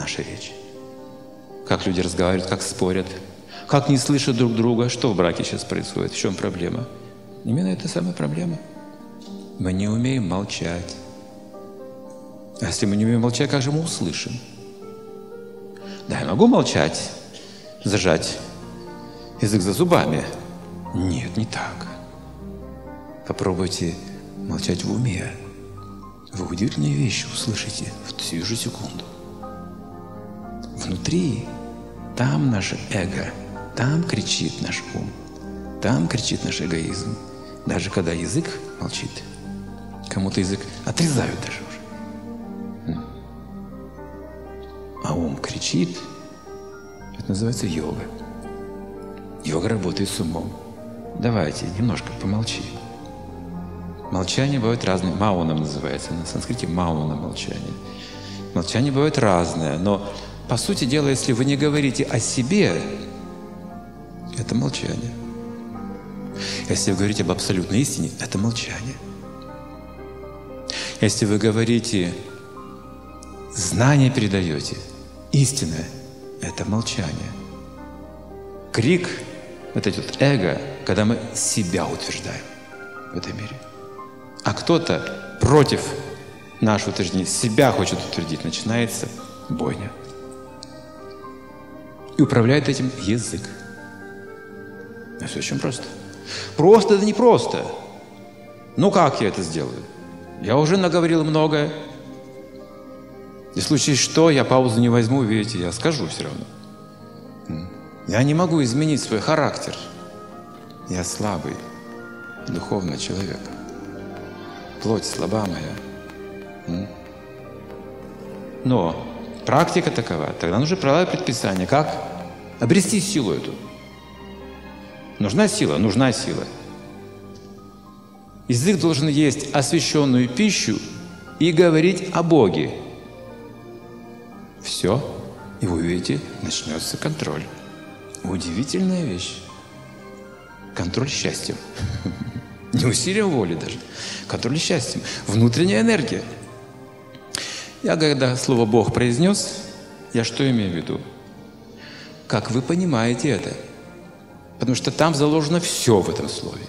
наша речь. Как люди разговаривают, как спорят, как не слышат друг друга. Что в браке сейчас происходит? В чем проблема? Именно это самая проблема. Мы не умеем молчать. А если мы не умеем молчать, как же мы услышим? Да, я могу молчать, зажать язык за зубами. Нет, не так. Попробуйте молчать в уме. Вы удивительные вещи услышите в сию же секунду. Внутри, там наше эго, там кричит наш ум, там кричит наш эгоизм. Даже когда язык молчит, кому-то язык отрезают даже уже. А ум кричит, это называется йога. Йога работает с умом. Давайте, немножко помолчи. Молчание бывает разное. Мауном называется. На санскрите мауна молчание. Молчание бывает разное, но по сути дела, если вы не говорите о себе, это молчание. Если вы говорите об абсолютной истине, это молчание. Если вы говорите, знание передаете, истинное, это молчание. Крик – это вот эго, когда мы себя утверждаем в этом мире. А кто-то против нашего утверждения, себя хочет утвердить, начинается бойня. И управляет этим язык. Это все очень просто. Просто это не просто. Ну как я это сделаю? Я уже наговорил многое. И в случае что, я паузу не возьму, видите, я скажу все равно. Я не могу изменить свой характер. Я слабый, духовный человек. Плоть слаба моя. Но практика такова. Тогда нужно правила предписания. Как обрести силу эту? Нужна сила? Нужна сила. Язык должен есть освященную пищу и говорить о Боге. Все, и вы увидите, начнется контроль. Удивительная вещь. Контроль счастьем. Не усилием воли даже. Контроль счастьем. Внутренняя энергия. Я когда слово «Бог» произнес, я что имею в виду? Как вы понимаете это? Потому что там заложено все в этом слове.